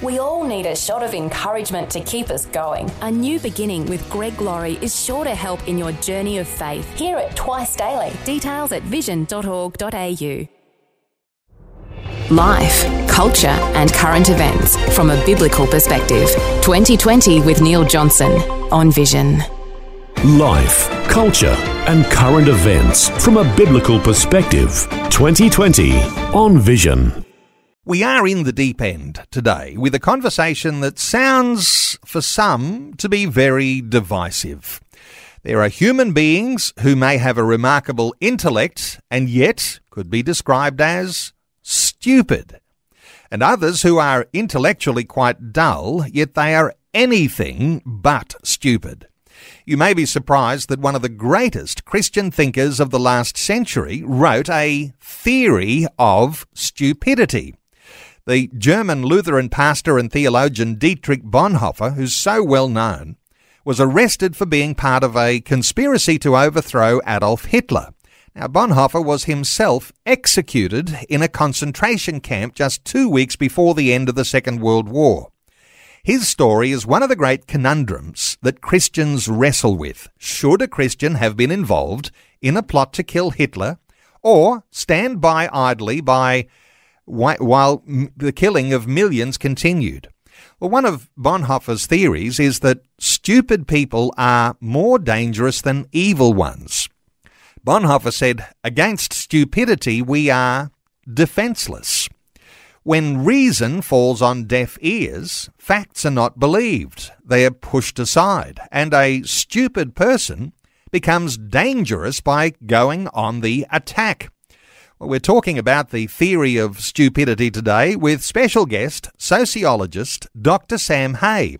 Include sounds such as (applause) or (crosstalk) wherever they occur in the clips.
We all need a shot of encouragement to keep us going. A new beginning with Greg Laurie is sure to help in your journey of faith. Hear it twice daily. Details at vision.org.au. Life, culture, and current events from a biblical perspective. 2020 with Neil Johnson on Vision. Life, culture, and current events from a biblical perspective. 2020 on Vision. We are in the deep end today with a conversation that sounds, for some, to be very divisive. There are human beings who may have a remarkable intellect and yet could be described as stupid, and others who are intellectually quite dull, yet they are anything but stupid. You may be surprised that one of the greatest Christian thinkers of the last century wrote a theory of stupidity the German Lutheran pastor and theologian Dietrich Bonhoeffer, who's so well known, was arrested for being part of a conspiracy to overthrow Adolf Hitler. Now, Bonhoeffer was himself executed in a concentration camp just two weeks before the end of the Second World War. His story is one of the great conundrums that Christians wrestle with. Should a Christian have been involved in a plot to kill Hitler or stand by idly by while the killing of millions continued. Well, one of Bonhoeffer's theories is that stupid people are more dangerous than evil ones. Bonhoeffer said, Against stupidity, we are defenseless. When reason falls on deaf ears, facts are not believed. They are pushed aside, and a stupid person becomes dangerous by going on the attack. Well, we're talking about the theory of stupidity today with special guest, sociologist Dr. Sam Hay.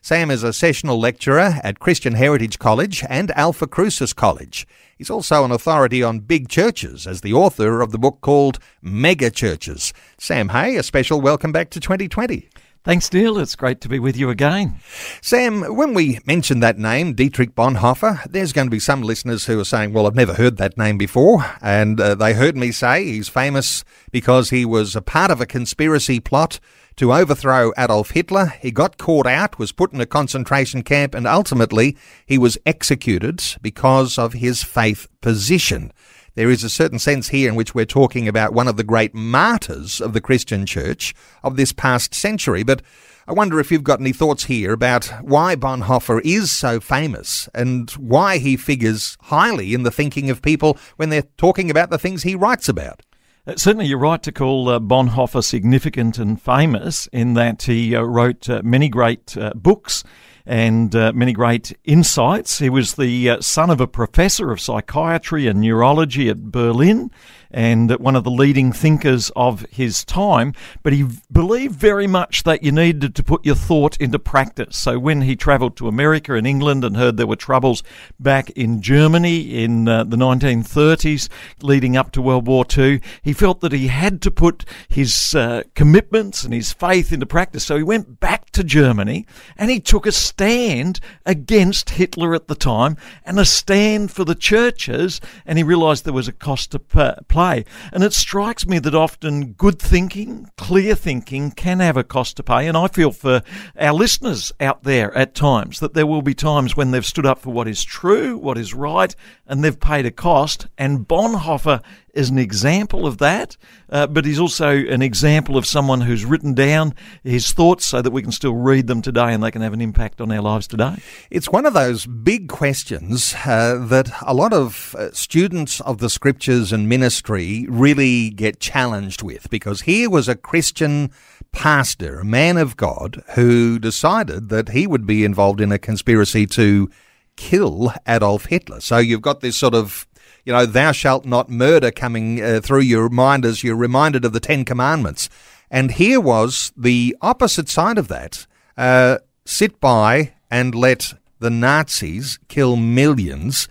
Sam is a sessional lecturer at Christian Heritage College and Alpha Crucis College. He's also an authority on big churches as the author of the book called Mega Churches. Sam Hay, a special welcome back to 2020. Thanks, Neil. It's great to be with you again. Sam, when we mention that name, Dietrich Bonhoeffer, there's going to be some listeners who are saying, well, I've never heard that name before. And uh, they heard me say he's famous because he was a part of a conspiracy plot to overthrow Adolf Hitler. He got caught out, was put in a concentration camp, and ultimately he was executed because of his faith position. There is a certain sense here in which we're talking about one of the great martyrs of the Christian church of this past century. But I wonder if you've got any thoughts here about why Bonhoeffer is so famous and why he figures highly in the thinking of people when they're talking about the things he writes about. Uh, certainly, you're right to call uh, Bonhoeffer significant and famous in that he uh, wrote many great books and uh, many great insights. He was the uh, son of a professor of psychiatry and neurology at Berlin and one of the leading thinkers of his time, but he believed very much that you needed to put your thought into practice. So when he travelled to America and England and heard there were troubles back in Germany in uh, the 1930s leading up to World War II, he felt that he had to put his uh, commitments and his faith into practice. So he went back to Germany and he took a stand against Hitler at the time and a stand for the churches and he realised there was a cost to pay play. And it strikes me that often good thinking, clear thinking can have a cost to pay. And I feel for our listeners out there at times that there will be times when they've stood up for what is true, what is right, and they've paid a cost. And Bonhoeffer is an example of that, uh, but he's also an example of someone who's written down his thoughts so that we can still read them today and they can have an impact on our lives today. It's one of those big questions uh, that a lot of uh, students of the scriptures and ministry really get challenged with because here was a Christian pastor, a man of God, who decided that he would be involved in a conspiracy to kill Adolf Hitler. So you've got this sort of you know, thou shalt not murder coming uh, through your mind as you're reminded of the Ten Commandments. And here was the opposite side of that. Uh, sit by and let the Nazis kill millions.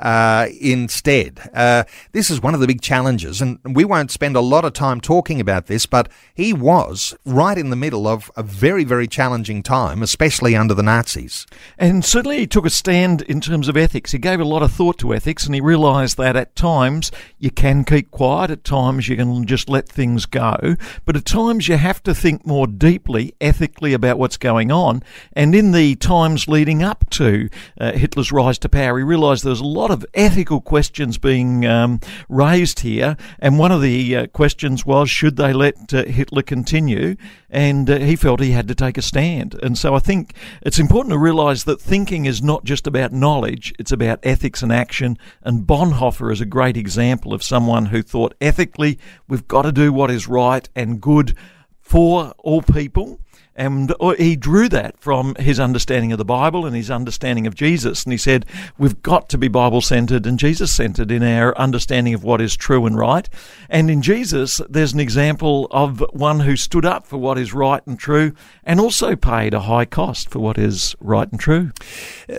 Uh, instead. Uh, this is one of the big challenges, and we won't spend a lot of time talking about this, but he was right in the middle of a very, very challenging time, especially under the Nazis. And certainly he took a stand in terms of ethics. He gave a lot of thought to ethics, and he realised that at times you can keep quiet, at times you can just let things go, but at times you have to think more deeply, ethically about what's going on. And in the times leading up to uh, Hitler's rise to power, he realised there was a lot of ethical questions being um, raised here. And one of the uh, questions was should they let uh, Hitler continue? And uh, he felt he had to take a stand. And so I think it's important to realise that thinking is not just about knowledge, it's about ethics and action. And Bonhoeffer is a great example of someone who thought ethically we've got to do what is right and good for all people and uh, he drew that from his understanding of the Bible and his understanding of Jesus. And he said, We've got to be Bible centered and Jesus centered in our understanding of what is true and right. And in Jesus, there's an example of one who stood up for what is right and true and also paid a high cost for what is right and true.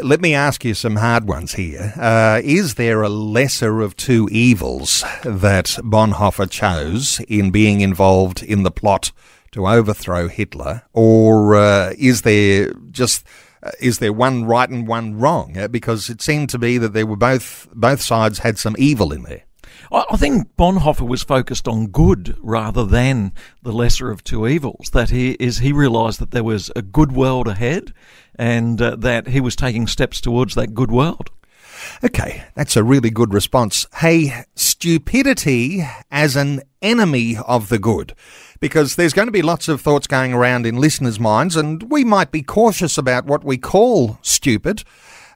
Let me ask you some hard ones here. Uh, is there a lesser of two evils that Bonhoeffer chose in being involved in the plot? To overthrow Hitler, or uh, is there just uh, is there one right and one wrong? Uh, because it seemed to be that there were both both sides had some evil in there. I think Bonhoeffer was focused on good rather than the lesser of two evils. That he is he realised that there was a good world ahead, and uh, that he was taking steps towards that good world. Okay, that's a really good response. Hey, stupidity as an enemy of the good because there's going to be lots of thoughts going around in listeners' minds, and we might be cautious about what we call stupid.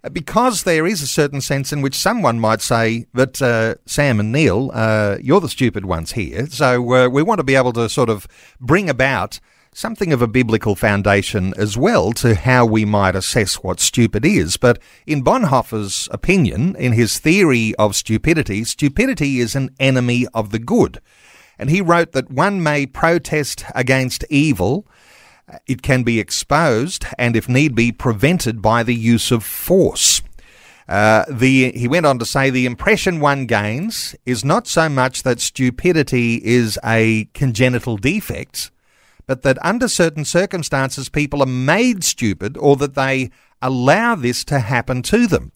Uh, because there is a certain sense in which someone might say that uh, Sam and Neil, uh, you're the stupid ones here. So uh, we want to be able to sort of bring about something of a biblical foundation as well to how we might assess what stupid is. But in Bonhoeffer's opinion, in his theory of stupidity, stupidity is an enemy of the good. And he wrote that one may protest against evil, it can be exposed, and if need be, prevented by the use of force. Uh, the, he went on to say the impression one gains is not so much that stupidity is a congenital defect, but that under certain circumstances people are made stupid or that they allow this to happen to them.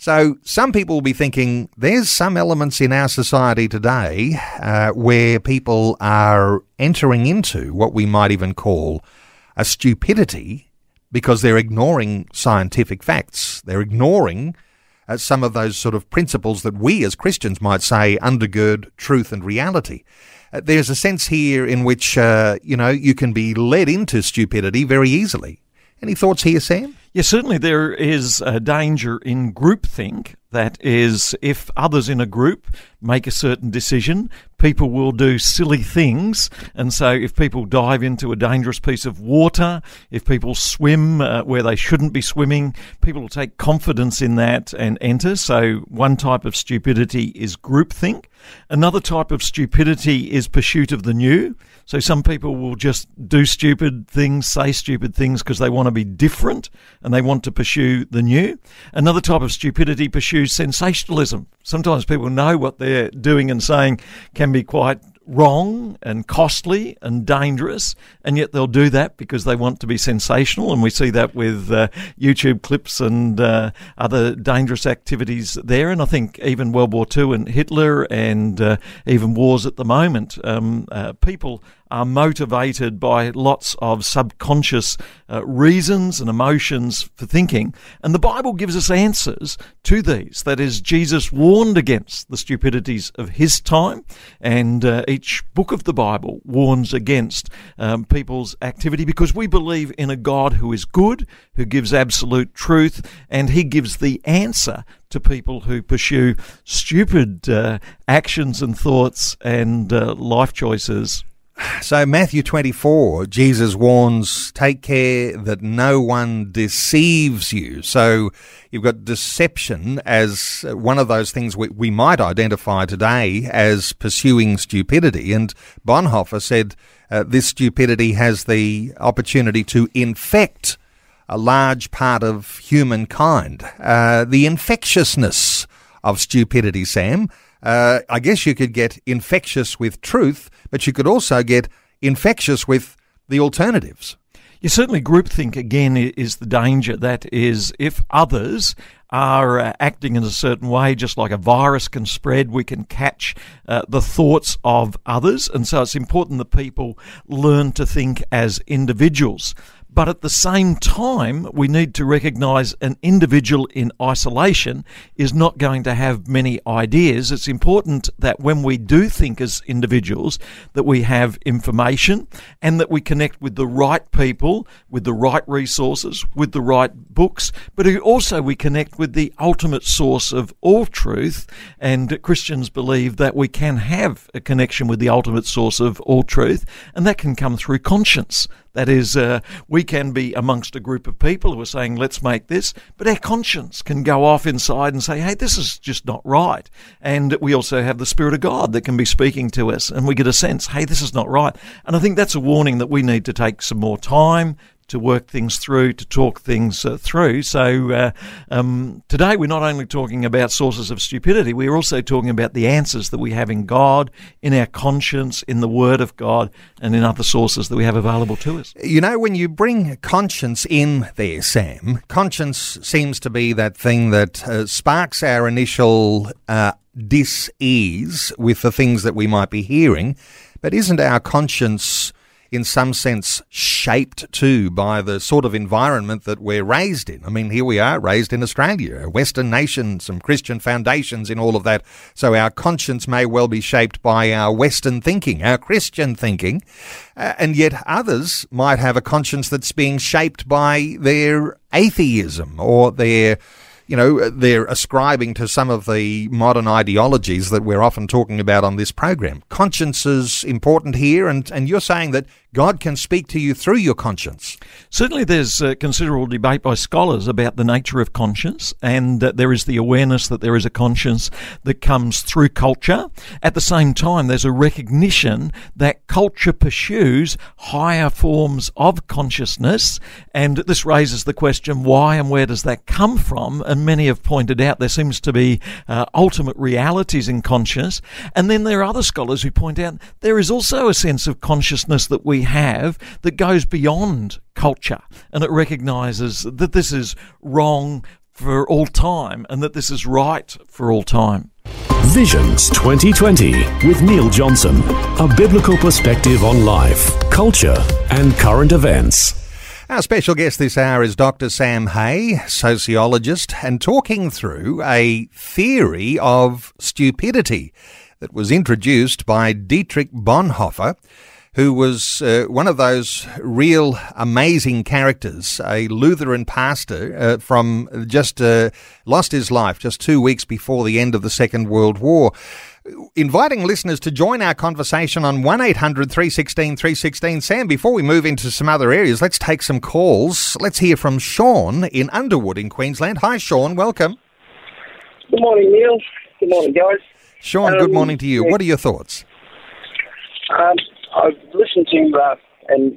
So some people will be thinking there's some elements in our society today uh, where people are entering into what we might even call a stupidity because they're ignoring scientific facts. They're ignoring uh, some of those sort of principles that we as Christians might say undergird truth and reality. Uh, there's a sense here in which, uh, you know, you can be led into stupidity very easily. Any thoughts here, Sam? Yes, certainly there is a danger in groupthink. That is, if others in a group make a certain decision, people will do silly things. And so, if people dive into a dangerous piece of water, if people swim uh, where they shouldn't be swimming, people will take confidence in that and enter. So, one type of stupidity is groupthink. Another type of stupidity is pursuit of the new. So some people will just do stupid things, say stupid things because they want to be different and they want to pursue the new. Another type of stupidity pursues sensationalism. Sometimes people know what they're doing and saying can be quite wrong and costly and dangerous, and yet they'll do that because they want to be sensational. And we see that with uh, YouTube clips and uh, other dangerous activities there. And I think even World War II and Hitler and uh, even wars at the moment, um, uh, people are motivated by lots of subconscious uh, reasons and emotions for thinking. And the Bible gives us answers to these. That is, Jesus warned against the stupidities of his time, and uh, each book of the Bible warns against um, people's activity because we believe in a God who is good, who gives absolute truth, and he gives the answer to people who pursue stupid uh, actions and thoughts and uh, life choices so, Matthew 24, Jesus warns, take care that no one deceives you. So, you've got deception as one of those things we, we might identify today as pursuing stupidity. And Bonhoeffer said uh, this stupidity has the opportunity to infect a large part of humankind. Uh, the infectiousness of stupidity, Sam. Uh, I guess you could get infectious with truth, but you could also get infectious with the alternatives. You certainly groupthink again is the danger. That is, if others are uh, acting in a certain way, just like a virus can spread, we can catch uh, the thoughts of others. And so it's important that people learn to think as individuals. But at the same time, we need to recognize an individual in isolation is not going to have many ideas. It's important that when we do think as individuals, that we have information and that we connect with the right people, with the right resources, with the right books, but also we connect with the ultimate source of all truth. And Christians believe that we can have a connection with the ultimate source of all truth, and that can come through conscience. That is, uh, we can be amongst a group of people who are saying, let's make this, but our conscience can go off inside and say, hey, this is just not right. And we also have the Spirit of God that can be speaking to us, and we get a sense, hey, this is not right. And I think that's a warning that we need to take some more time to work things through, to talk things uh, through. So uh, um, today we're not only talking about sources of stupidity, we're also talking about the answers that we have in God, in our conscience, in the Word of God, and in other sources that we have available to us. You know, when you bring conscience in there, Sam, conscience seems to be that thing that uh, sparks our initial uh, dis-ease with the things that we might be hearing, but isn't our conscience in some sense shaped too by the sort of environment that we're raised in. I mean, here we are raised in Australia, a Western nation, some Christian foundations in all of that. So our conscience may well be shaped by our Western thinking, our Christian thinking. Uh, and yet others might have a conscience that's being shaped by their atheism or their you know, they're ascribing to some of the modern ideologies that we're often talking about on this program. Conscience is important here, and, and you're saying that God can speak to you through your conscience. Certainly, there's uh, considerable debate by scholars about the nature of conscience, and there is the awareness that there is a conscience that comes through culture. At the same time, there's a recognition that culture pursues higher forms of consciousness, and this raises the question why and where does that come from? And many have pointed out there seems to be uh, ultimate realities in conscience, and then there are other scholars who point out there is also a sense of consciousness that we have that goes beyond culture and it recognizes that this is wrong for all time and that this is right for all time. Visions 2020 with Neil Johnson, a biblical perspective on life, culture, and current events. Our special guest this hour is Dr. Sam Hay, sociologist, and talking through a theory of stupidity that was introduced by Dietrich Bonhoeffer who was uh, one of those real amazing characters, a Lutheran pastor uh, from just uh, lost his life just two weeks before the end of the Second World War. Inviting listeners to join our conversation on 1 800 316 316. Sam, before we move into some other areas, let's take some calls. Let's hear from Sean in Underwood in Queensland. Hi, Sean. Welcome. Good morning, Neil. Good morning, guys. Sean, um, good morning to you. What are your thoughts? Um, I've listened to uh, and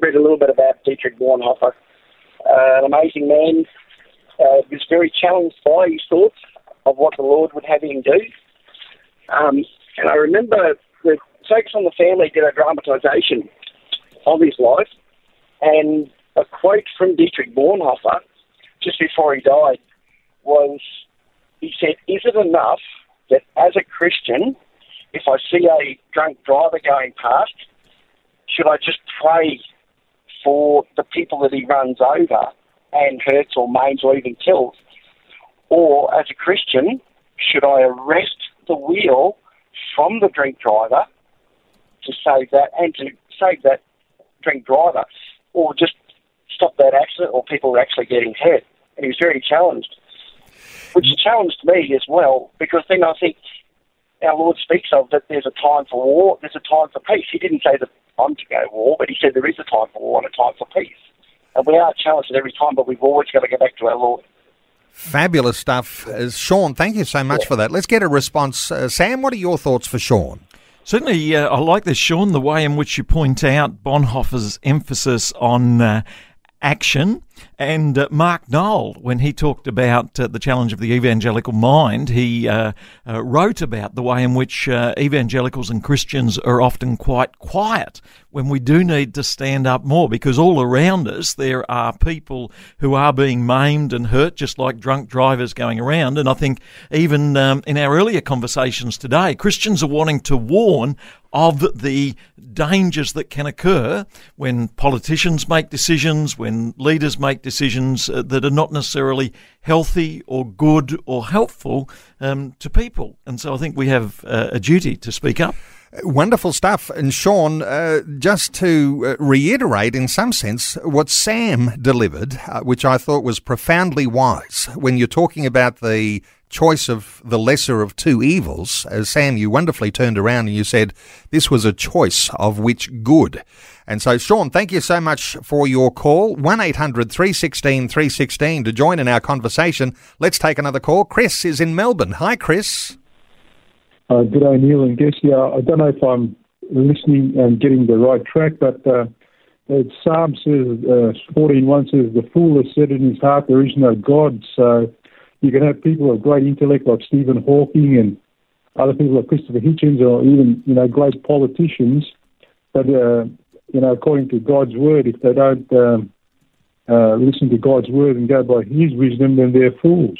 read a little bit about Dietrich Bonhoeffer, uh, an amazing man. Uh, was very challenged by his thoughts of what the Lord would have him do. Um, and I remember the Focus on the Family did a dramatisation of his life, and a quote from Dietrich Bonhoeffer just before he died was, he said, "Is it enough that as a Christian?" If I see a drunk driver going past, should I just pray for the people that he runs over and hurts or maims or even kills? Or as a Christian, should I arrest the wheel from the drink driver to save that and to save that drink driver or just stop that accident or people are actually getting hurt? And he was very challenged, which challenged me as well because then I think our Lord speaks of that there's a time for war, there's a time for peace. He didn't say that I'm to go to war, but he said there is a time for war and a time for peace. And we are challenged at every time, but we've always got to go back to our Lord. Fabulous stuff. Uh, Sean, thank you so much yeah. for that. Let's get a response. Uh, Sam, what are your thoughts for Sean? Certainly, uh, I like this, Sean, the way in which you point out Bonhoeffer's emphasis on uh, action And uh, Mark Noll, when he talked about uh, the challenge of the evangelical mind, he uh, uh wrote about the way in which uh, evangelicals and Christians are often quite quiet when we do need to stand up more because all around us there are people who are being maimed and hurt, just like drunk drivers going around. And I think even um, in our earlier conversations today, Christians are wanting to warn of the dangers that can occur when politicians make decisions, when leaders make decisions uh, that are not necessarily healthy or good or helpful um, to people. And so I think we have uh, a duty to speak up. Wonderful stuff. And Sean, uh, just to uh, reiterate in some sense what Sam delivered, uh, which I thought was profoundly wise when you're talking about the choice of the lesser of two evils. As Sam, you wonderfully turned around and you said this was a choice of which good. And so, Sean, thank you so much for your call. 1 800 316 316 to join in our conversation. Let's take another call. Chris is in Melbourne. Hi, Chris. Uh, good day, Neil and Guess. Yeah, I don't know if I'm listening and getting the right track, but uh, Psalm says, uh, 14.1 says, The fool has said in his heart, there is no God. So you can have people of great intellect like Stephen Hawking and other people like Christopher Hitchens or even, you know, great politicians. But, uh, you know, according to God's word, if they don't um, uh, listen to God's word and go by his wisdom, then they're fools.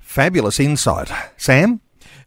Fabulous insight. Sam?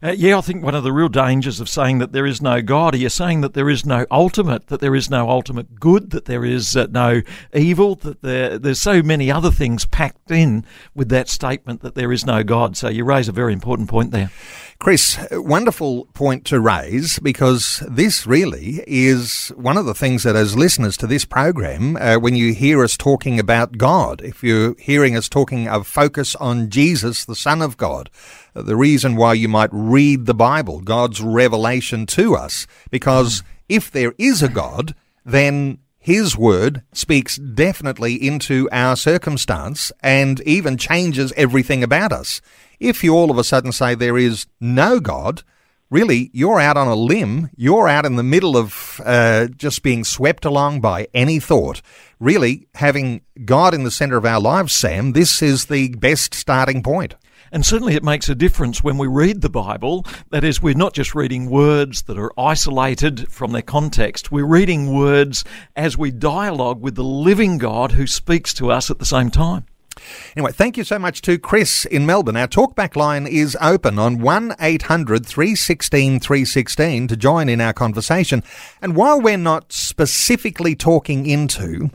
Uh, yeah, I think one of the real dangers of saying that there is no God, you're saying that there is no ultimate, that there is no ultimate good, that there is uh, no evil, that there, there's so many other things packed in with that statement that there is no God. So you raise a very important point there. Chris, wonderful point to raise because this really is one of the things that, as listeners to this program, uh, when you hear us talking about God, if you're hearing us talking of focus on Jesus, the Son of God, the reason why you might read the Bible, God's revelation to us, because if there is a God, then his word speaks definitely into our circumstance and even changes everything about us. If you all of a sudden say there is no God, really, you're out on a limb. You're out in the middle of uh, just being swept along by any thought. Really, having God in the center of our lives, Sam, this is the best starting point. And certainly it makes a difference when we read the Bible. That is, we're not just reading words that are isolated from their context. We're reading words as we dialogue with the living God who speaks to us at the same time. Anyway, thank you so much to Chris in Melbourne. Our talkback line is open on 1 800 316 316 to join in our conversation. And while we're not specifically talking into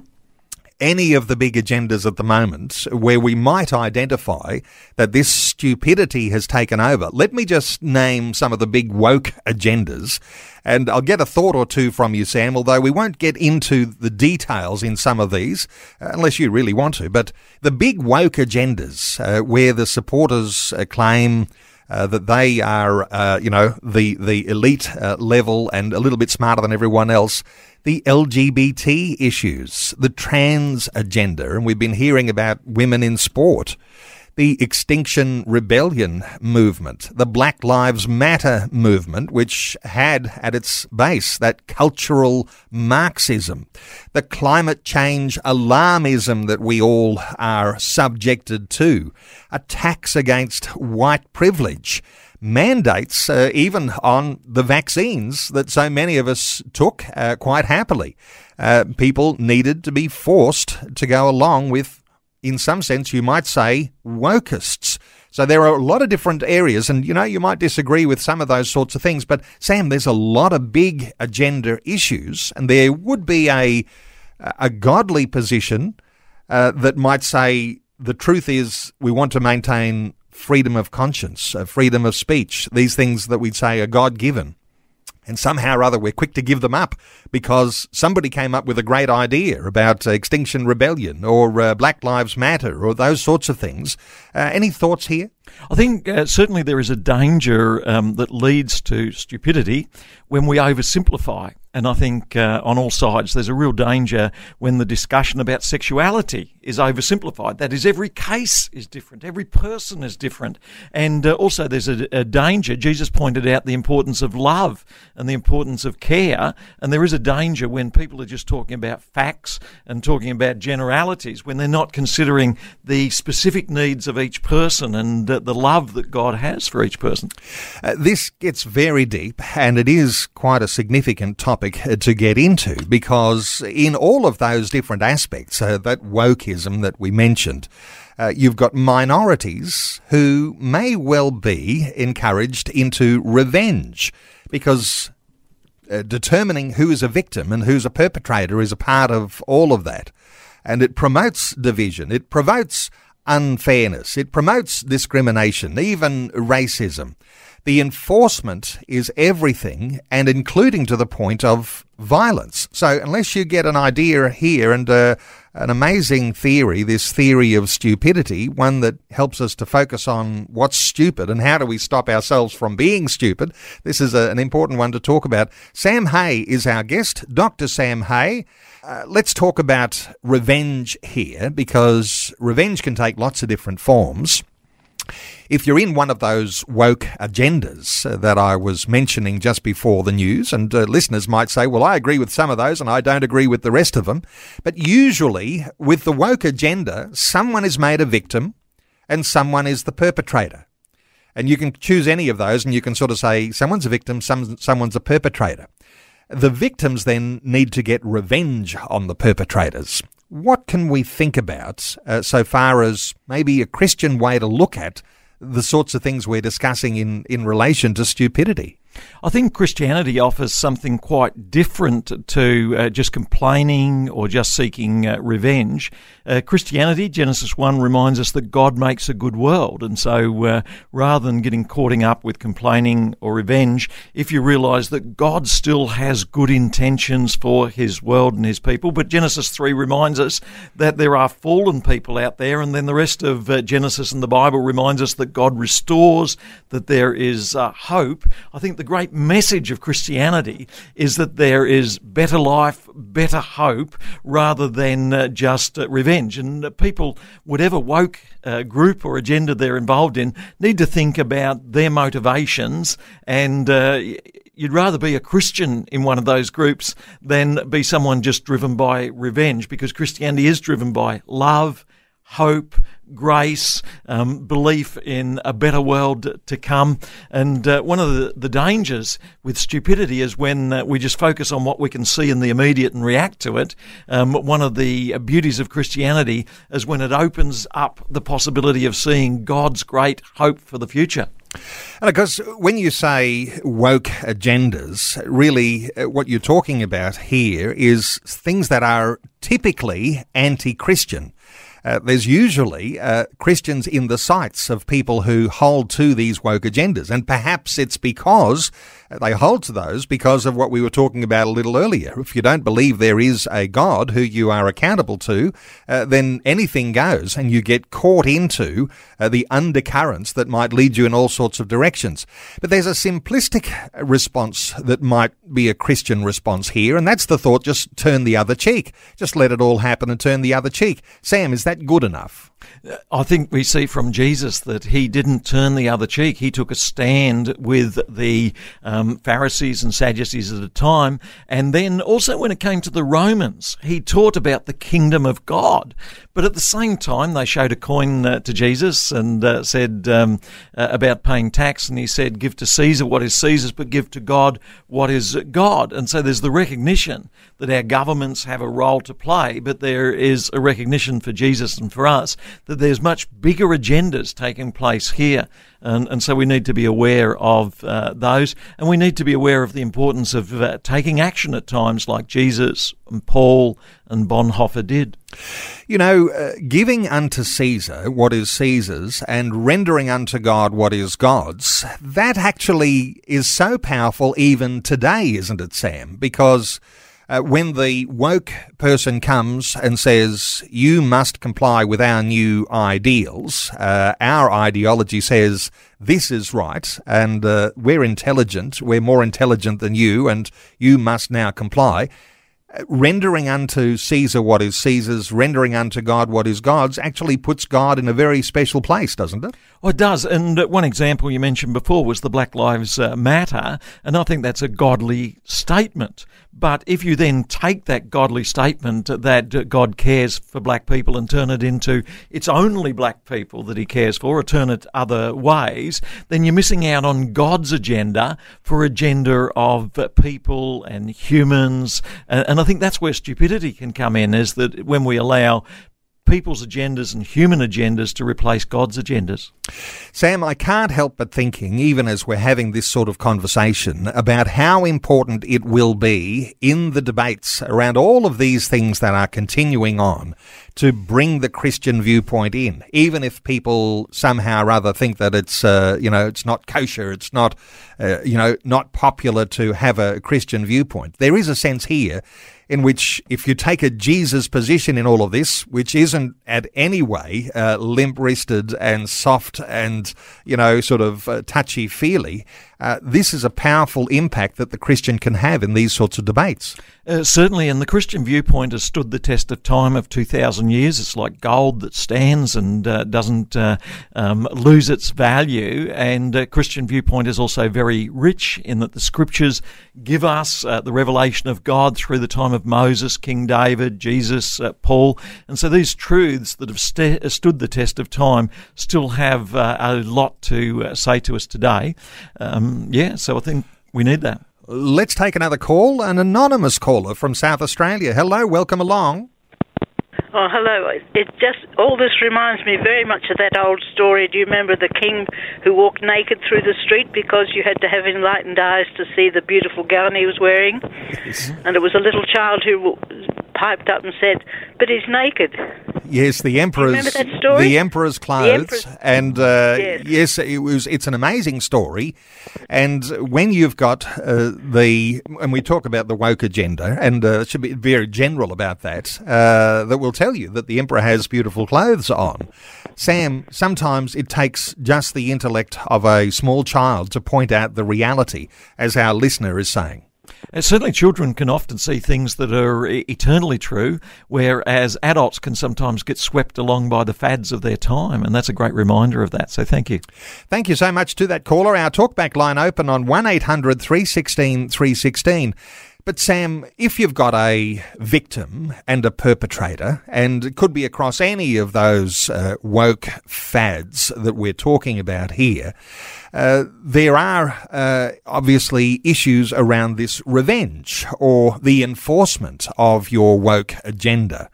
any of the big agendas at the moment where we might identify that this stupidity has taken over. Let me just name some of the big woke agendas, and I'll get a thought or two from you, Sam, although we won't get into the details in some of these, uh, unless you really want to. But the big woke agendas, uh, where the supporters uh, claim uh, that they are, uh, you know, the the elite uh, level and a little bit smarter than everyone else. The LGBT issues, the trans agenda, and we've been hearing about women in sport the Extinction Rebellion movement, the Black Lives Matter movement, which had at its base that cultural Marxism, the climate change alarmism that we all are subjected to, attacks against white privilege, mandates uh, even on the vaccines that so many of us took uh, quite happily. Uh, people needed to be forced to go along with in some sense, you might say, wokeists. So there are a lot of different areas, and you know, you might disagree with some of those sorts of things, but Sam, there's a lot of big agenda issues, and there would be a, a godly position uh, that might say the truth is we want to maintain freedom of conscience, uh, freedom of speech, these things that we'd say are God given. And somehow or other, we're quick to give them up because somebody came up with a great idea about uh, Extinction Rebellion or uh, Black Lives Matter or those sorts of things. Uh, any thoughts here? I think uh, certainly there is a danger um, that leads to stupidity when we oversimplify. And I think uh, on all sides there's a real danger when the discussion about sexuality is oversimplified. That is, every case is different, every person is different. And uh, also there's a, a, danger. Jesus pointed out the importance of love and the importance of care. And there is a danger when people are just talking about facts and talking about generalities, when they're not considering the specific needs of each person and the love that God has for each person. Uh, this gets very deep, and it is quite a significant topic uh, to get into because in all of those different aspects, uh, that wokeism that we mentioned, uh, you've got minorities who may well be encouraged into revenge because uh, determining who is a victim and who's a perpetrator is a part of all of that. And it promotes division. It promotes unfairness. It promotes discrimination, even racism. The enforcement is everything and including to the point of violence. So unless you get an idea here and uh, an amazing theory, this theory of stupidity, one that helps us to focus on what's stupid and how do we stop ourselves from being stupid, this is a, an important one to talk about. Sam Hay is our guest, Dr. Sam Hay. Uh, let's talk about revenge here because revenge can take lots of different forms if you're in one of those woke agendas uh, that I was mentioning just before the news, and uh, listeners might say, well, I agree with some of those and I don't agree with the rest of them. But usually, with the woke agenda, someone is made a victim and someone is the perpetrator. And you can choose any of those and you can sort of say, someone's a victim, some, someone's a perpetrator. The victims then need to get revenge on the perpetrators. What can we think about uh, so far as maybe a Christian way to look at the sorts of things we're discussing in, in relation to stupidity. I think Christianity offers something quite different to uh, just complaining or just seeking uh, revenge. Uh, Christianity, Genesis 1, reminds us that God makes a good world. And so uh, rather than getting caught up with complaining or revenge, if you realize that God still has good intentions for his world and his people, but Genesis 3 reminds us that there are fallen people out there, and then the rest of uh, Genesis and the Bible reminds us that God restores, that there is uh, hope. I think the great message of Christianity is that there is better life, better hope, rather than just revenge revenge. And people, whatever woke uh, group or agenda they're involved in, need to think about their motivations. And uh, you'd rather be a Christian in one of those groups than be someone just driven by revenge, because Christianity is driven by love, hope, grace, um, belief in a better world to come. And uh, one of the, the dangers with stupidity is when uh, we just focus on what we can see in the immediate and react to it. Um, one of the beauties of Christianity is when it opens up the possibility of seeing God's great hope for the future. And of course, when you say woke agendas, really uh, what you're talking about here is things that are typically anti Christian. Uh, there's usually uh, Christians in the sights of people who hold to these woke agendas. And perhaps it's because they hold to those because of what we were talking about a little earlier. If you don't believe there is a God who you are accountable to, uh, then anything goes and you get caught into uh, the undercurrents that might lead you in all sorts of directions. But there's a simplistic response that might be a Christian response here, and that's the thought just turn the other cheek. Just let it all happen and turn the other cheek. Sam, is that good enough? I think we see from Jesus that he didn't turn the other cheek. He took a stand with the um, Pharisees and Sadducees at the time. And then also when it came to the Romans, he taught about the kingdom of God. But at the same time, they showed a coin uh, to Jesus and uh, said um, uh, about paying tax. And he said, Give to Caesar what is Caesar's, but give to God what is God. And so there's the recognition that our governments have a role to play, but there is a recognition for Jesus and for us that there's much bigger agendas taking place here. And, and so we need to be aware of uh, those. And we need to be aware of the importance of uh, taking action at times like Jesus and Paul and Bonhoeffer did. You know, uh, giving unto Caesar what is Caesar's and rendering unto God what is God's, that actually is so powerful even today, isn't it, Sam? Because Uh, when the woke person comes and says, you must comply with our new ideals, uh, our ideology says this is right and uh, we're intelligent, we're more intelligent than you, and you must now comply rendering unto Caesar what is Caesar's, rendering unto God what is God's, actually puts God in a very special place, doesn't it? Well, it does. And uh, one example you mentioned before was the Black Lives uh, Matter, and I think that's a godly statement. But if you then take that godly statement that God cares for black people and turn it into it's only black people that he cares for, or turn it other ways, then you're missing out on God's agenda for agenda of people and humans. And I think that's where stupidity can come in, is that when we allow people's agendas and human agendas to replace God's agendas. Sam, I can't help but thinking, even as we're having this sort of conversation, about how important it will be in the debates around all of these things that are continuing on to bring the Christian viewpoint in, even if people somehow or other think that it's, uh, you know, it's not kosher, it's not, uh, you know, not popular to have a Christian viewpoint. There is a sense here in which if you take a Jesus position in all of this, which isn't at any way uh, limp wristed and soft and, you know, sort of uh, touchy feely, uh, this is a powerful impact that the Christian can have in these sorts of debates. Uh, certainly, and the Christian viewpoint has stood the test of time of 2,000 years. It's like gold that stands and uh, doesn't uh, um, lose its value. And uh, Christian viewpoint is also very rich in that the scriptures give us uh, the revelation of God through the time of Moses, King David, Jesus, Paul. And so these truths that have st- stood the test of time still have a lot to say to us today. Um, yeah, so I think we need that. Let's take another call. An anonymous caller from South Australia. Hello, welcome along. Oh, hello. It just all this reminds me very much of that old story. Do you remember the king who walked naked through the street because you had to have enlightened eyes to see the beautiful gown he was wearing? Yes. And it was a little child who piped up and said, "But he's naked." Yes, the emperor's the emperor's clothes, the emperor's, and uh, yes. yes. it was. It's an amazing story, and when you've got uh, the and we talk about the woke agenda, and uh, should be very general about that, uh, that will tell you that the emperor has beautiful clothes on. Sam, sometimes it takes just the intellect of a small child to point out the reality, as our listener is saying. Certainly, children can often see things that are eternally true, whereas adults can sometimes get swept along by the fads of their time. And that's a great reminder of that. So, thank you. Thank you so much to that caller. Our talkback line open on 1 800 316 316. But Sam, if you've got a victim and a perpetrator, and it could be across any of those uh, woke fads that we're talking about here, uh, there are uh, obviously issues around this revenge or the enforcement of your woke agenda.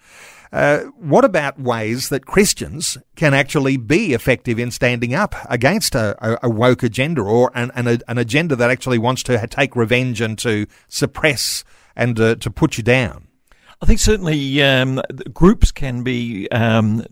Uh, what about ways that Christians can actually be effective in standing up against a, a, woke agenda or an, an, an, agenda that actually wants to take revenge and to suppress and uh, to put you down? I think certainly um, groups can be um,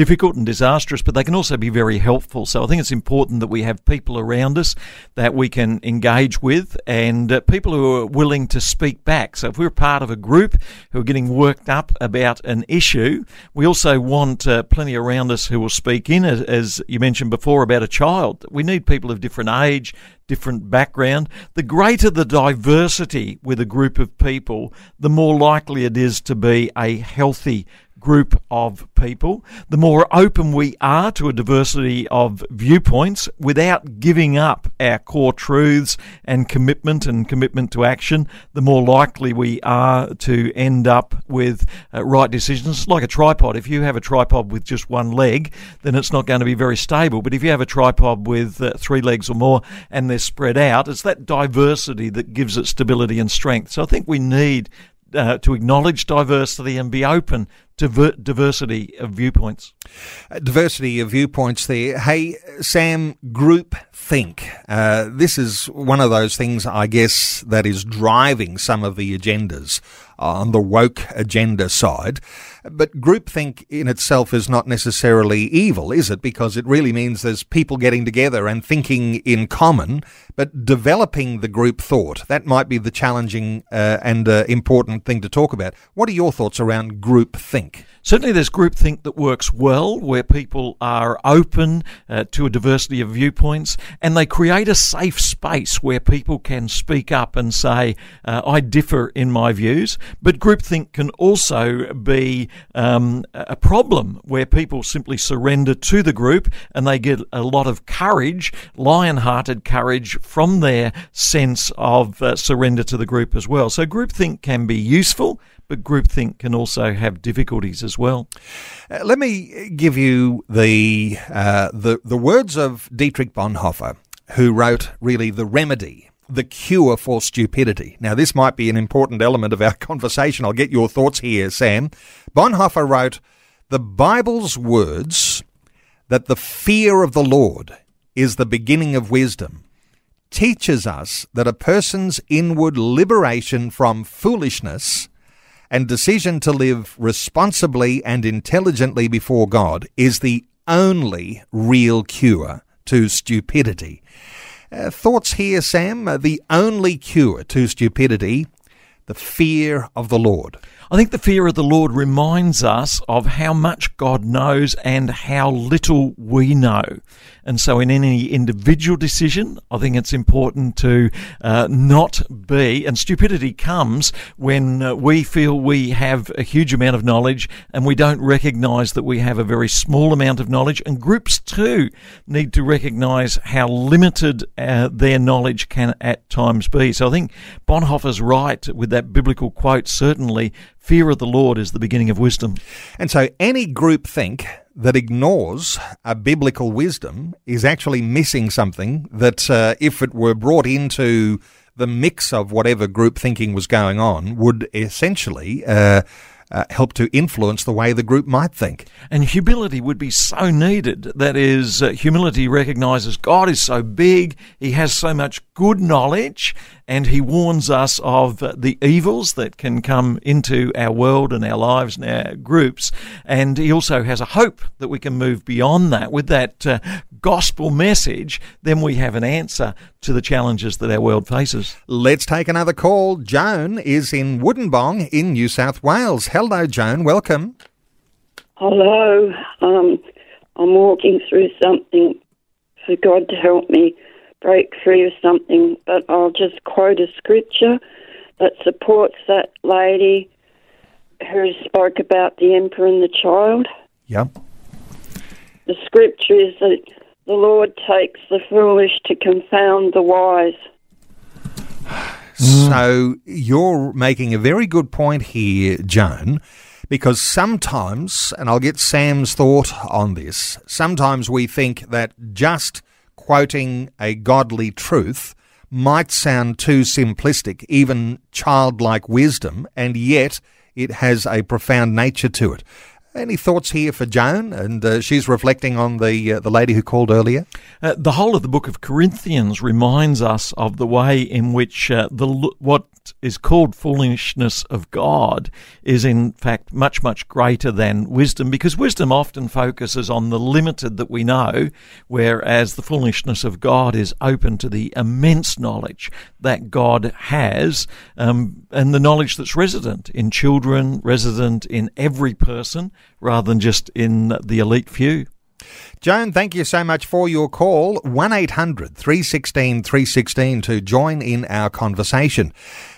difficult and disastrous, but they can also be very helpful. So I think it's important that we have people around us that we can engage with and uh, people who are willing to speak back. So if we're part of a group who are getting worked up about an issue, we also want uh, plenty around us who will speak in, as, as you mentioned before about a child. We need people of different age, different background. The greater the diversity with a group of people, the more likely it is to be a healthy group of people, the more open we are to a diversity of viewpoints without giving up our core truths and commitment and commitment to action, the more likely we are to end up with uh, right decisions. Like a tripod. If you have a tripod with just one leg, then it's not going to be very stable. But if you have a tripod with uh, three legs or more and they're spread out, it's that diversity that gives it stability and strength. So I think we need uh, to acknowledge diversity and be open diver- diversity of viewpoints. Uh, diversity of viewpoints there. Hey, Sam, group think. Uh, this is one of those things, I guess, that is driving some of the agendas on the woke agenda side. But groupthink in itself is not necessarily evil, is it? Because it really means there's people getting together and thinking in common, but developing the group thought, that might be the challenging uh, and uh, important thing to talk about. What are your thoughts around groupthink? Certainly, there's groupthink that works well, where people are open uh, to a diversity of viewpoints, and they create a safe space where people can speak up and say, uh, "I differ in my views." But groupthink can also be um, a problem where people simply surrender to the group, and they get a lot of courage, lion-hearted courage, from their sense of uh, surrender to the group as well. So, groupthink can be useful but groupthink can also have difficulties as well. Uh, let me give you the, uh, the, the words of Dietrich Bonhoeffer, who wrote really the remedy, the cure for stupidity. Now, this might be an important element of our (laughs) conversation. I'll get your thoughts here, Sam. Bonhoeffer wrote, The Bible's words that the fear of the Lord is the beginning of wisdom teaches us that a person's inward liberation from foolishness and decision to live responsibly and intelligently before God is the only real cure to stupidity. Uh, thoughts here, Sam? Uh, the only cure to stupidity, the fear of the Lord. I think the fear of the Lord reminds us of how much God knows and how little we know. And so, in any individual decision, I think it's important to uh, not be, and stupidity comes when uh, we feel we have a huge amount of knowledge and we don't recognize that we have a very small amount of knowledge. And groups too need to recognize how limited uh, their knowledge can at times be. So, I think Bonhoeffer's right with that biblical quote, certainly fear of the Lord is the beginning of wisdom. And so any group think that ignores a biblical wisdom is actually missing something that, uh, if it were brought into the mix of whatever group thinking was going on, would essentially. Uh, uh, help to influence the way the group might think. And humility would be so needed. That is, uh, humility recognizes God is so big, He has so much good knowledge, and he warns us of the evils that can come into our world and our lives and our groups. And he also has a hope that we can move beyond that. With that uh, gospel message, then we have an answer to the challenges that our world faces. Let's take another call. Joan is in Woodenbong in New South Wales. Hello, Joan. Welcome. Hello. Um, I'm walking through something for God to help me break free of something, but I'll just quote a scripture that supports that lady who spoke about the emperor and the child. Yeah. The scripture is that the Lord takes the foolish to confound the wise. Mm. So you're making a very good point here, Joan, because sometimes, and I'll get Sam's thought on this, sometimes we think that just quoting a godly truth might sound too simplistic, even childlike wisdom, and yet it has a profound nature to it. Any thoughts here for Joan? And uh, she's reflecting on the uh, the lady who called earlier. Uh, the whole of the book of Corinthians reminds us of the way in which uh, the what is called foolishness of God is in fact much, much greater than wisdom because wisdom often focuses on the limited that we know, whereas the foolishness of God is open to the immense knowledge that God has um, and the knowledge that's resident in children, resident in every person, rather than just in the elite few. Joan, thank you so much for your call. 1 800 316 316 to join in our conversation.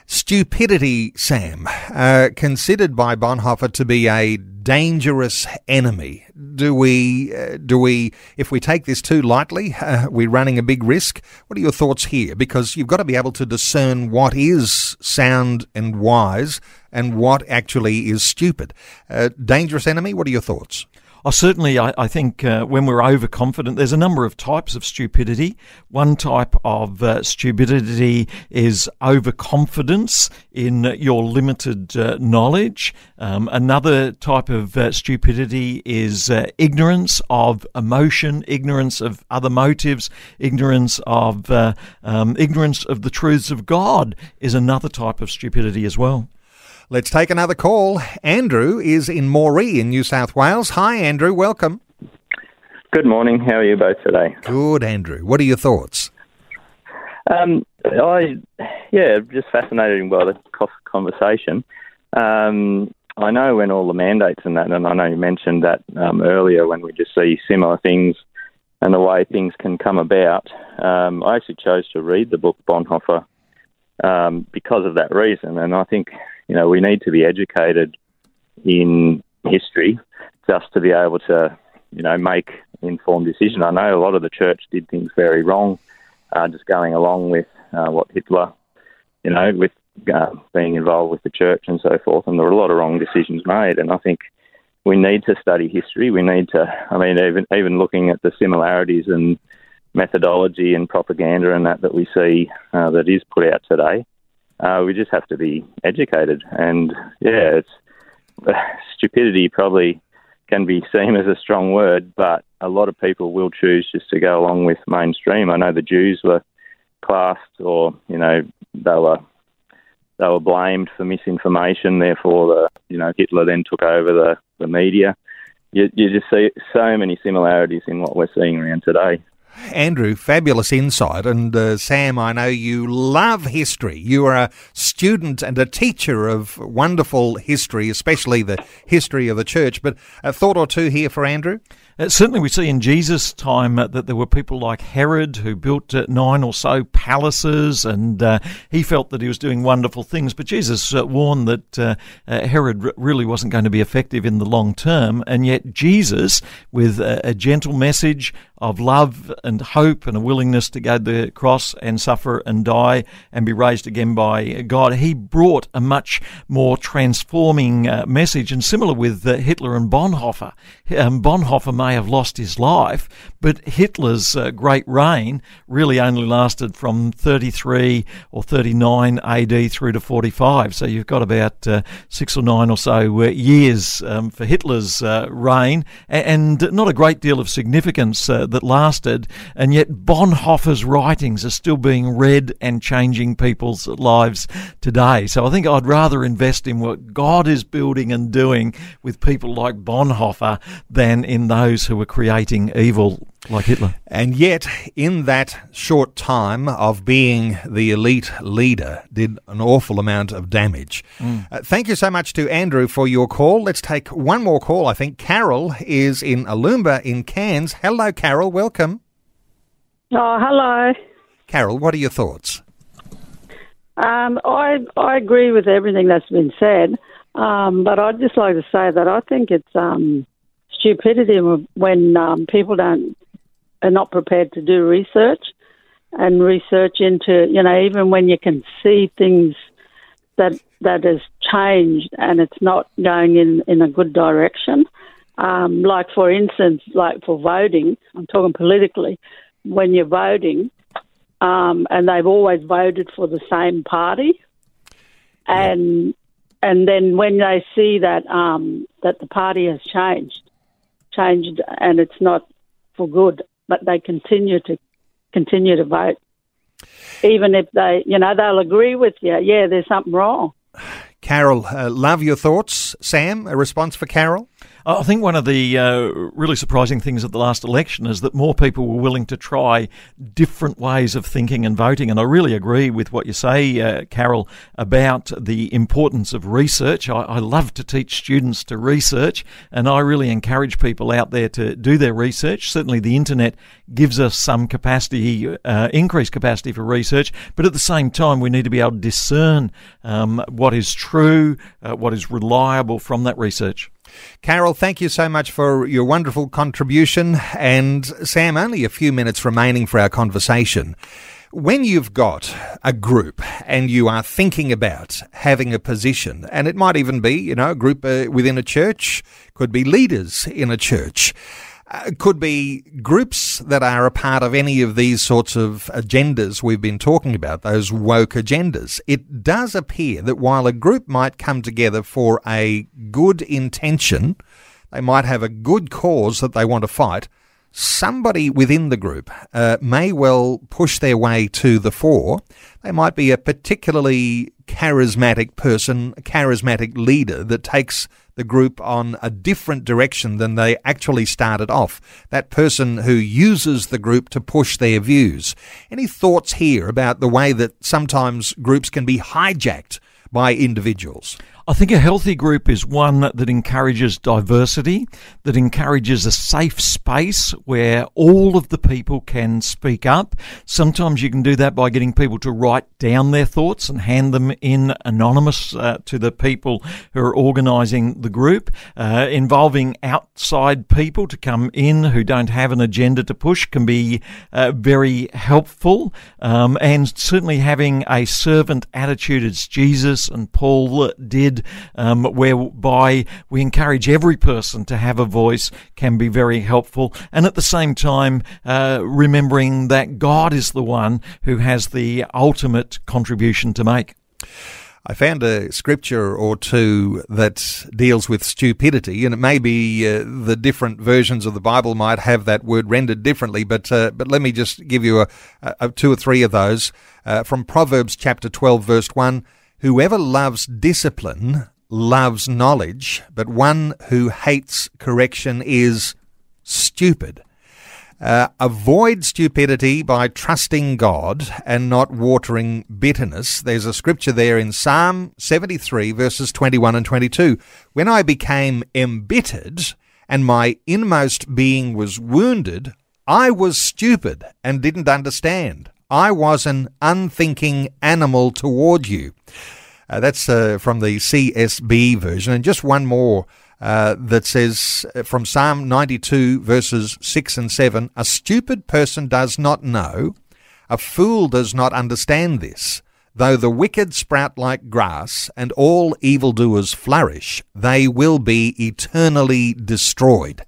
Stupidity, Sam, uh, considered by Bonhoeffer to be a dangerous enemy. Do we, uh, do we, if we take this too lightly, (laughs) uh, we're running a big risk? What are your thoughts here? Because you've got to be able to discern what is sound and wise and what actually is stupid. Uh, dangerous enemy, what are your thoughts? Oh, certainly, I, I think uh, when we're overconfident, there's a number of types of stupidity. One type of uh, stupidity is overconfidence in your limited uh, knowledge. Um, another type of uh, stupidity is uh, ignorance of emotion, ignorance of other motives, ignorance of uh, um, ignorance of the truths of God is another type of stupidity as well. Let's take another call. Andrew is in Moree in New South Wales. Hi, Andrew. Welcome. Good morning. How are you both today? Good, Andrew. What are your thoughts? Um, I, yeah, just fascinated by the conversation. Um, I know when all the mandates and that, and I know you mentioned that um, earlier when we just see similar things and the way things can come about. Um, I actually chose to read the book Bonhoeffer um, because of that reason, and I think you know, we need to be educated in history just to be able to, you know, make informed decisions. I know a lot of the church did things very wrong, uh, just going along with uh, what Hitler, you know, with uh, being involved with the church and so forth, and there were a lot of wrong decisions made. And I think we need to study history. We need to, I mean, even even looking at the similarities and methodology and propaganda and that that we see uh, that is put out today. Uh, we just have to be educated, and yeah, it's (sighs) stupidity probably can be seen as a strong word, but a lot of people will choose just to go along with mainstream. I know the Jews were classed, or you know, they were they were blamed for misinformation. Therefore, the you know Hitler then took over the the media. You, you just see so many similarities in what we're seeing around today. Andrew, fabulous insight. And uh, Sam, I know you love history. You are a student and a teacher of wonderful history, especially the history of the church. But a thought or two here for Andrew? Uh, certainly, we see in Jesus' time uh, that there were people like Herod who built uh, nine or so palaces, and he felt that he was doing wonderful things. But Jesus warned that Herod really wasn't going to be effective in the long term, and yet Jesus, with a, a gentle message of love and hope and a willingness to go to the cross and suffer and die and be raised again by God, he brought a much more transforming message. And similar with Hitler and Bonhoeffer, um, Bonhoeffer may have lost his life, but Hitler's uh, great reign really only lasted from 33 or 39 AD through to 45. So you've got about uh, six or nine or so uh, years um, for Hitler's uh, reign, and, not a great deal of significance uh, that lasted. And yet Bonhoeffer's writings are still being read and changing people's lives today. So I think I'd rather invest in what God is building and doing with people like Bonhoeffer than in those those who were creating evil like Hitler. And yet, in that short time of being the elite leader, did an awful amount of damage. Mm. Uh, thank you so much to Andrew for your call. Let's take one more call. I think Carol is in Aloomba in Cairns. Hello, Carol. Welcome. Oh, hello. Carol, what are your thoughts? Um, I I agree with everything that's been said, um, but I'd just like to say that I think it's um, stupidity when um, people don't are not prepared to do research and research into you know even when you can see things that that has changed and it's not going in in a good direction. Um, like for instance, like for voting, I'm talking politically. When you're voting, um, and they've always voted for the same party, and and then when they see that um, that the party has changed, changed and it's not for good, but they continue to continue to vote. Even if they, you know, they'll agree with you, yeah, there's something wrong. Carol, uh, love your thoughts. Sam, a response for Carol? I think one of the uh, really surprising things at the last election is that more people were willing to try different ways of thinking and voting. And I really agree with what you say, uh, Carol, about the importance of research. I, I, love to teach students to research, and I really encourage people out there to do their research. Certainly, the internet gives us some capacity, uh, increased capacity for research, but at the same time, we need to be able to discern um, what is true, uh, what is reliable from that research. Carol, thank you so much for your wonderful contribution. And Sam, only a few minutes remaining for our conversation. When you've got a group and you are thinking about having a position, and it might even be, you know, a group uh, within a church, could be leaders in a church, uh, could be groups that are a part of any of these sorts of agendas we've been talking about, those woke agendas. It does appear that while a group might come together for a good intention, they might have a good cause that they want to fight, somebody within the group uh, may well push their way to the fore. They might be a particularly charismatic person, a charismatic leader that takes the group on a different direction than they actually started off. That person who uses the group to push their views. Any thoughts here about the way that sometimes groups can be hijacked by individuals? I think a healthy group is one that encourages diversity, that encourages a safe space where all of the people can speak up. Sometimes you can do that by getting people to write down their thoughts and hand them in anonymous uh, to the people who are organising the group. Uh, involving outside people to come in who don't have an agenda to push can be uh, very helpful. Um, and certainly having a servant attitude as Jesus and Paul did did, um, whereby we encourage every person to have a voice, can be very helpful. And at the same time, uh, remembering that God is the one who has the ultimate contribution to make. I found a scripture or two that deals with stupidity, and it may be uh, the different versions of the Bible might have that word rendered differently, but uh, but let me just give you a, a, two or three of those uh, from Proverbs chapter twelve, verse one. Whoever loves discipline loves knowledge, but one who hates correction is stupid. Uh, avoid stupidity by trusting God and not watering bitterness. There's a scripture there in Psalm 73, verses 21 and 22. When I became embittered and my inmost being was wounded, I was stupid and didn't understand. I was an unthinking animal toward you. Uh, that's uh, from the CSB version. And just one more uh, that says uh, from Psalm 92, verses 6 and 7 A stupid person does not know, a fool does not understand this. Though the wicked sprout like grass and all evildoers flourish, they will be eternally destroyed.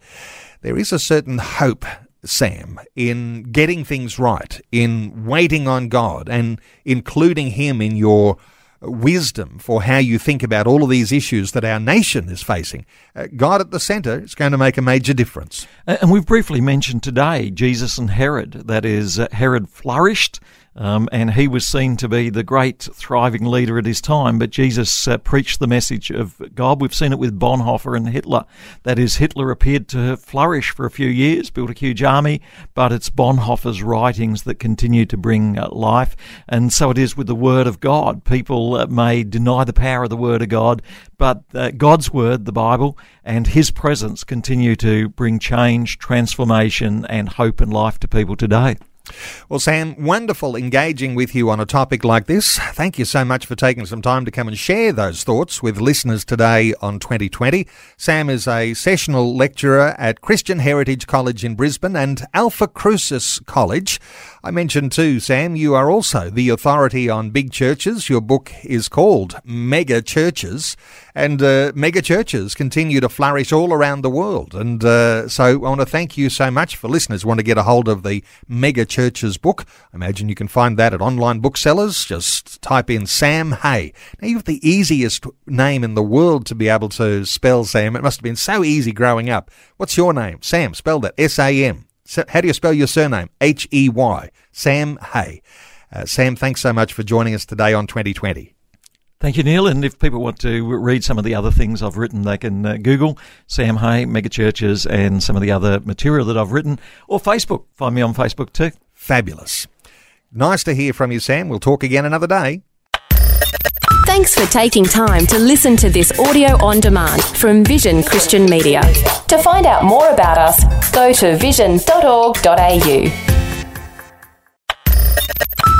There is a certain hope Sam, in getting things right, in waiting on God and including Him in your wisdom for how you think about all of these issues that our nation is facing. Uh, God at the centre is going to make a major difference. And we've briefly mentioned today Jesus and Herod. That is, uh, Herod flourished um, and he was seen to be the great thriving leader at his time. But Jesus uh, preached the message of God. We've seen it with Bonhoeffer and Hitler. That is, Hitler appeared to flourish for a few years, built a huge army, but it's Bonhoeffer's writings that continue to bring uh, life. And so it is with the Word of God. People uh, may deny the power of the Word of God, but uh, God's Word, the Bible, and His presence continue to bring change, transformation, and hope and life to people today. Well, Sam, wonderful engaging with you on a topic like this. Thank you so much for taking some time to come and share those thoughts with listeners today on 2020. Sam is a sessional lecturer at Christian Heritage College in Brisbane and Alpha Crucis College. I mentioned too, Sam, you are also the authority on big churches. Your book is called Mega Churches, and uh, mega churches continue to flourish all around the world. And uh, so I want to thank you so much for listeners want to get a hold of the Mega Churches book. I imagine you can find that at online booksellers. Just type in Sam Hey. Now, you have the easiest name in the world to be able to spell Sam. It must have been so easy growing up. What's your name? Sam, spell that S A M. How do you spell your surname? H E Y. Sam Hey. Uh, Sam, thanks so much for joining us today on 2020. Thank you, Neil. And if people want to read some of the other things I've written, they can uh, Google Sam Hey, megachurches, and some of the other material that I've written, or Facebook. Find me on Facebook too. Fabulous. Nice to hear from you, Sam. We'll talk again another day. Thanks for taking time to listen to this audio on demand from Vision Christian Media. To find out more about us, go to vision.org.au.